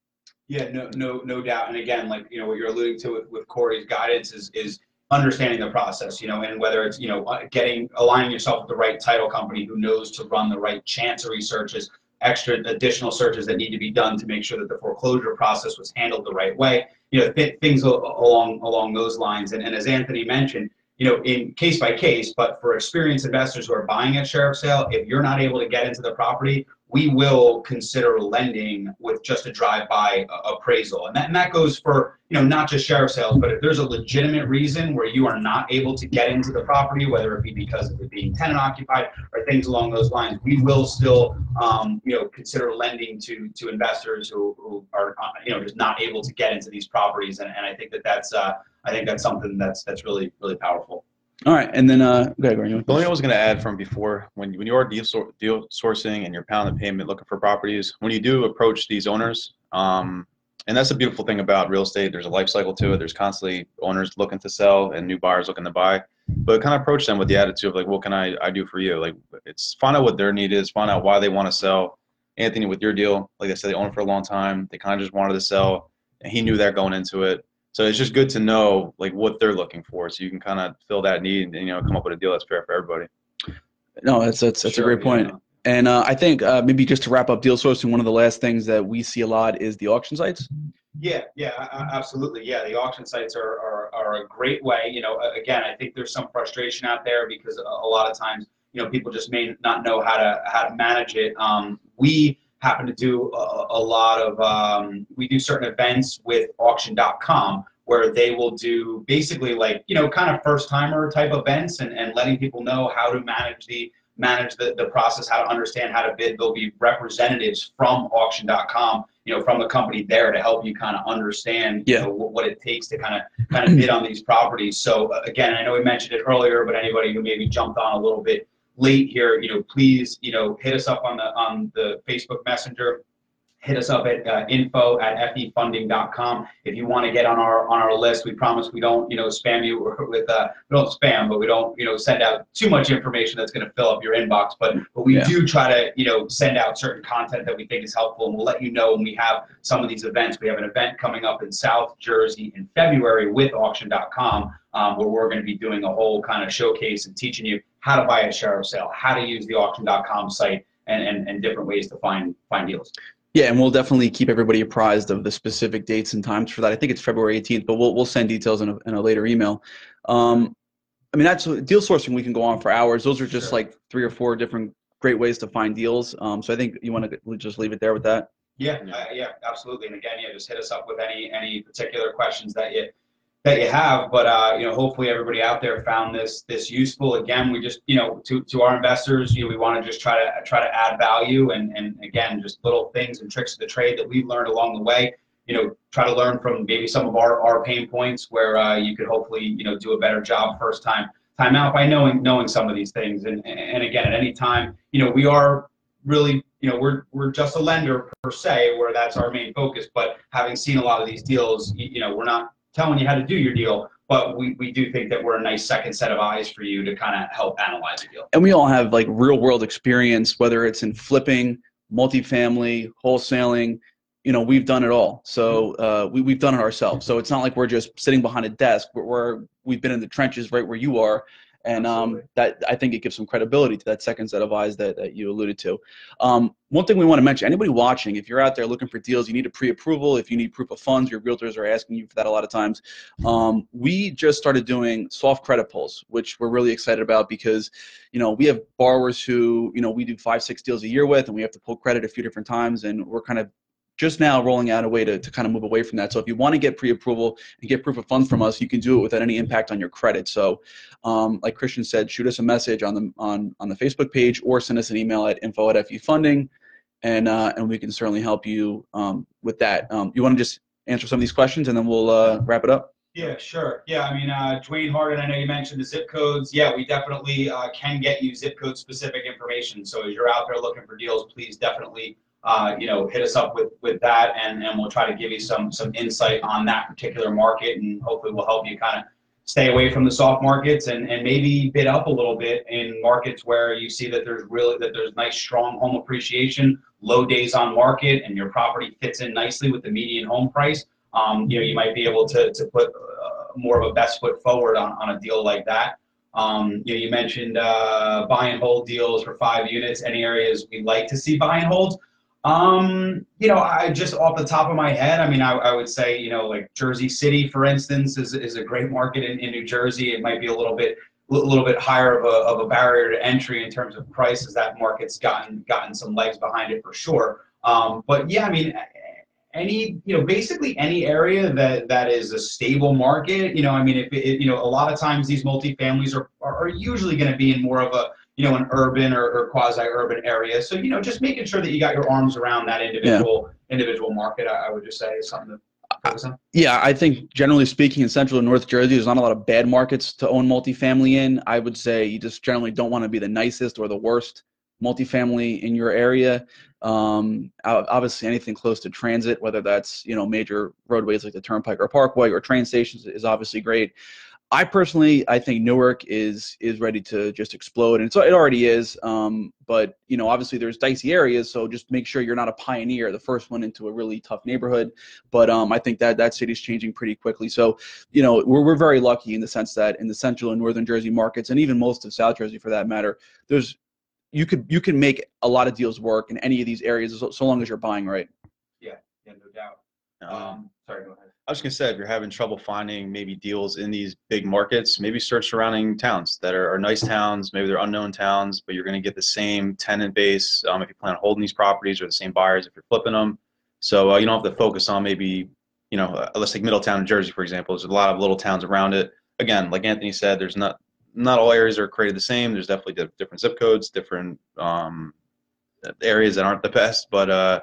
Yeah, no, no, no doubt. And again, like you know, what you're alluding to with, with Corey's guidance is is understanding the process, you know, and whether it's you know uh, getting aligning yourself with the right title company who knows to run the right chancery searches, extra additional searches that need to be done to make sure that the foreclosure process was handled the right way. You know, th- things along along those lines. And, and as Anthony mentioned, you know, in case by case, but for experienced investors who are buying at sheriff sale, if you're not able to get into the property, we will consider lending with just a drive-by appraisal. And that, and that goes for, you know, not just sheriff sales, but if there's a legitimate reason where you are not able to get into the property, whether it be because of it being tenant occupied or things along those lines, we will still, um, you know, consider lending to, to investors who, who are, uh, you know, just not able to get into these properties. And, and I think that that's, uh, I think that's something that's, that's really, really powerful. All right, and then uh, go ahead, The only thing I was going to add from before, when when you are deal, deal sourcing and you're pounding payment looking for properties, when you do approach these owners, um, and that's the beautiful thing about real estate. There's a life cycle to it. There's constantly owners looking to sell and new buyers looking to buy. But kind of approach them with the attitude of like, what can I, I do for you? Like, it's find out what their need is, find out why they want to sell. Anthony, with your deal, like I said, they owned for a long time. They kind of just wanted to sell, and he knew that going into it. So it's just good to know like what they're looking for, so you can kind of fill that need and you know come up with a deal that's fair for everybody. No, that's that's that's sure, a great point. Yeah. And uh, I think uh, maybe just to wrap up deal sourcing, one of the last things that we see a lot is the auction sites. Yeah, yeah, absolutely. Yeah, the auction sites are, are, are a great way. You know, again, I think there's some frustration out there because a, a lot of times, you know, people just may not know how to how to manage it. Um, we happen to do a, a lot of um, we do certain events with auction.com where they will do basically like you know kind of first timer type events and, and letting people know how to manage the manage the, the process how to understand how to bid there'll be representatives from auction.com you know from the company there to help you kind of understand yeah. you know what, it takes to kind of kind of bid on these properties so uh, again i know we mentioned it earlier but anybody who maybe jumped on a little bit late here, you know, please, you know, hit us up on the on the Facebook Messenger. Hit us up at uh, info at fefunding.com if you want to get on our on our list. We promise we don't, you know, spam you with uh, we don't spam, but we don't, you know, send out too much information that's going to fill up your inbox. But but we yeah. do try to, you know, send out certain content that we think is helpful, and we'll let you know when we have some of these events. We have an event coming up in South Jersey in February with Auction.com, um, where we're going to be doing a whole kind of showcase and teaching you how to buy a sheriff sale, how to use the auction.com site, and, and, and different ways to find find deals. Yeah, and we'll definitely keep everybody apprised of the specific dates and times for that. I think it's February 18th, but we'll we'll send details in a, in a later email. Um, I mean, that's deal sourcing. We can go on for hours. Those are just sure. like three or four different great ways to find deals. Um, so I think you want to just leave it there with that. Yeah, uh, yeah, absolutely. And again, yeah, just hit us up with any any particular questions that you that you have. But uh, you know, hopefully everybody out there found this this useful. Again, we just you know to, to our investors, you know, we want to just try to try to add value and and again, just little things and tricks of the trade that we've learned along the way. You know, try to learn from maybe some of our, our pain points where uh, you could hopefully you know do a better job first time time out by knowing knowing some of these things. And and again, at any time, you know, we are really you know we're we're just a lender per se where that's our main focus but having seen a lot of these deals you know we're not telling you how to do your deal, but we, we do think that we're a nice second set of eyes for you to kind of help analyze the deal. And we all have like real world experience, whether it's in flipping, multifamily, wholesaling. You know, we've done it all. So uh, we, we've done it ourselves. So it's not like we're just sitting behind a desk. We're, we're we've been in the trenches right where you are, and um, that I think it gives some credibility to that second set of eyes that, that you alluded to. Um, one thing we want to mention: anybody watching, if you're out there looking for deals, you need a pre-approval. If you need proof of funds, your realtors are asking you for that a lot of times. Um, we just started doing soft credit pulls, which we're really excited about because, you know, we have borrowers who, you know, we do five, six deals a year with, and we have to pull credit a few different times, and we're kind of just now rolling out a way to, to kind of move away from that. So if you want to get pre-approval and get proof of funds from us, you can do it without any impact on your credit. So um, like Christian said, shoot us a message on the on, on the Facebook page or send us an email at info at FE funding and uh, and we can certainly help you um, with that. Um, you want to just answer some of these questions and then we'll uh, wrap it up? Yeah, sure. Yeah, I mean, uh, Dwayne Harden, I know you mentioned the zip codes. Yeah, we definitely uh, can get you zip code specific information. So as you're out there looking for deals, please definitely uh, you know, hit us up with, with that and, and we'll try to give you some, some insight on that particular market and hopefully we'll help you kind of stay away from the soft markets and, and maybe bid up a little bit in markets where you see that there's really that there's nice strong home appreciation, low days on market, and your property fits in nicely with the median home price. Um, you know, you might be able to, to put uh, more of a best foot forward on, on a deal like that. Um, you know, you mentioned uh, buy and hold deals for five units. Any areas we like to see buy and holds? Um, you know, I just off the top of my head, I mean, I, I would say, you know, like Jersey City, for instance, is, is a great market in, in New Jersey. It might be a little bit a little bit higher of a, of a barrier to entry in terms of price as that market's gotten gotten some legs behind it for sure. Um, but yeah, I mean, any you know basically any area that that is a stable market. You know, I mean, if it, you know, a lot of times these multifamilies are are, usually going to be in more of a you know, an urban or, or quasi-urban area. So, you know, just making sure that you got your arms around that individual yeah. individual market, I, I, would just say is something on. Yeah, I think generally speaking, in Central and North Jersey, there's not a lot of bad markets to own multifamily in. I would say you just generally don't want to be the nicest or the worst multifamily in your area. Um, obviously, anything close to transit, whether that's you know major roadways like the Turnpike or Parkway or train stations, is obviously great. I personally, I think Newark is is ready to just explode, and so it already is. Um, but you know, obviously, there's dicey areas, so just make sure you're not a pioneer, the first one into a really tough neighborhood. But um, I think that that city's changing pretty quickly. So you know, we're we're very lucky in the sense that in the central and northern Jersey markets, and even most of South Jersey for that matter, there's you could you can make a lot of deals work in any of these areas so, so long as you're buying right. Yeah, yeah, no doubt. Um, sorry, go ahead. I was gonna say, if you're having trouble finding maybe deals in these big markets, maybe search surrounding towns that are, are nice towns. Maybe they're unknown towns, but you're gonna get the same tenant base um, if you plan on holding these properties, or the same buyers if you're flipping them. So uh, you don't have to focus on maybe, you know, uh, let's take Middletown, New Jersey, for example. There's a lot of little towns around it. Again, like Anthony said, there's not not all areas are created the same. There's definitely different zip codes, different um, areas that aren't the best, but uh,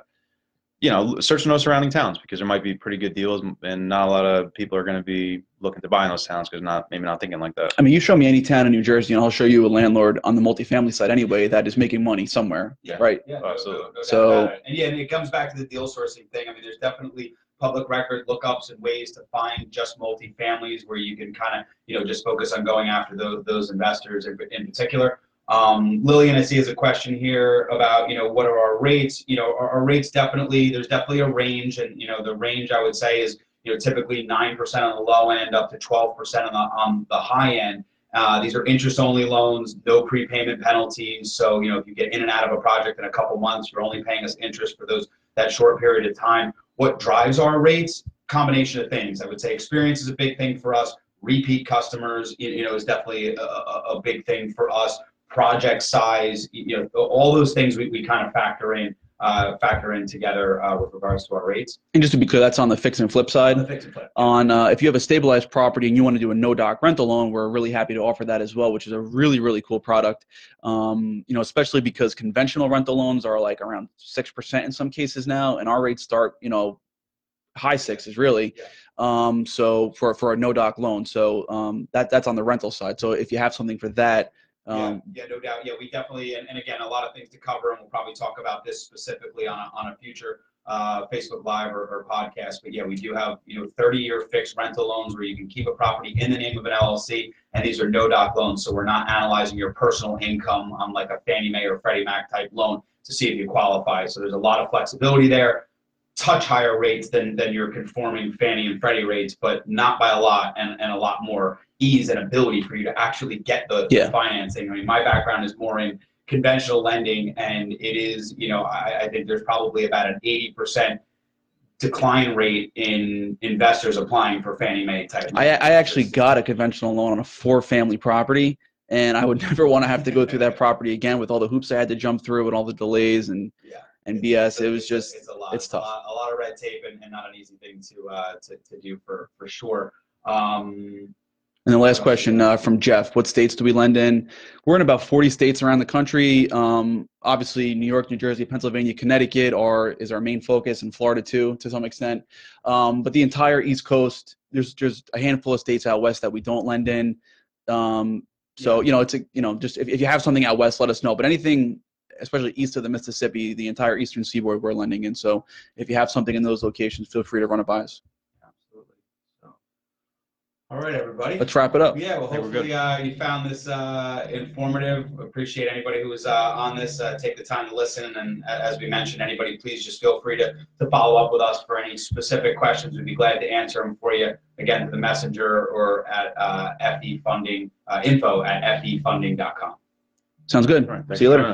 you know, search those surrounding towns because there might be pretty good deals, and not a lot of people are going to be looking to buy in those towns because not maybe not thinking like that. I mean, you show me any town in New Jersey, and I'll show you a landlord on the multifamily side anyway that is making money somewhere, yeah. right? Yeah, absolutely. No, no so, and yeah, and it comes back to the deal sourcing thing. I mean, there's definitely public record lookups and ways to find just multifamilies where you can kind of, you know, just focus on going after those those investors in, in particular. Um, Lillian, I see has a question here about, you know, what are our rates? You know, our, our, rates definitely, there's definitely a range. And, you know, the range I would say is, you know, typically 9% on the low end up to 12% on the, on the high end. Uh, these are interest only loans, no prepayment penalties. So, you know, if you get in and out of a project in a couple months, you're only paying us interest for those that short period of time. What drives our rates? Combination of things. I would say experience is a big thing for us. Repeat customers, you know, is definitely a, a, big thing for us project size, you know, all those things we, we kind of factor in. Uh, factor in together uh, with regards to our rates. And just to be clear, that's on the fix and flip side. On, fix and flip. on uh, if you have a stabilized property and you want to do a no doc rental loan, we're really happy to offer that as well, which is a really really cool product. Um, you know, especially because conventional rental loans are like around six percent in some cases now, and our rates start you know high sixes really. Yeah. Um, so for for a no doc loan, so um, that that's on the rental side. So if you have something for that um, yeah, yeah, no doubt. Yeah, we definitely, and, and again, a lot of things to cover, and we'll probably talk about this specifically on a, on a future uh, Facebook Live or, or, podcast. But yeah, we do have you know 30-year fixed rental loans where you can keep a property in the name of an LLC, and these are no doc loans, so we're not analyzing your personal income on like a Fannie Mae or Freddie Mac type loan to see if you qualify. So there's a lot of flexibility there. Touch higher rates than than your conforming Fannie and Freddie rates, but not by a lot, and, and a lot more ease and ability for you to actually get the, yeah. the financing. I mean, my background is more in conventional lending, and it is, you know, I, I think there's probably about an 80% decline rate in investors applying for Fannie Mae type. I, I actually got a conventional loan on a four family property, and I would never want to have to go through that property again with all the hoops I had to jump through and all the delays and. Yeah and BS. It was just it's, a lot, it's tough. A lot, a lot, of red tape and, and, not an easy thing to uh, to, to do for for sure. Um, and the last question uh, from Jeff: What states do we lend in? We're in about 40 states around the country. Um, obviously, New York, New Jersey, Pennsylvania, Connecticut are is our main focus, and Florida too, to some extent. Um, but the entire East Coast, there's just a handful of states out west that we don't lend in. Um, so you know, it's a you know, just if, if you have something out west, let us know. But anything, especially east of the Mississippi, the entire eastern seaboard, we're lending in. So if you have something in those locations, feel free to run it by us. All right, everybody. Let's wrap it up. Yeah, well, hopefully uh, you found this uh, informative. Appreciate anybody who was uh, on this. Uh, take the time to listen. And as we mentioned, anybody, please just feel free to, to follow up with us for any specific questions. We'd be glad to answer them for you. Again, to the messenger or at uh, FE Funding, uh, info at fefunding.com. Sounds good. Right, See you later.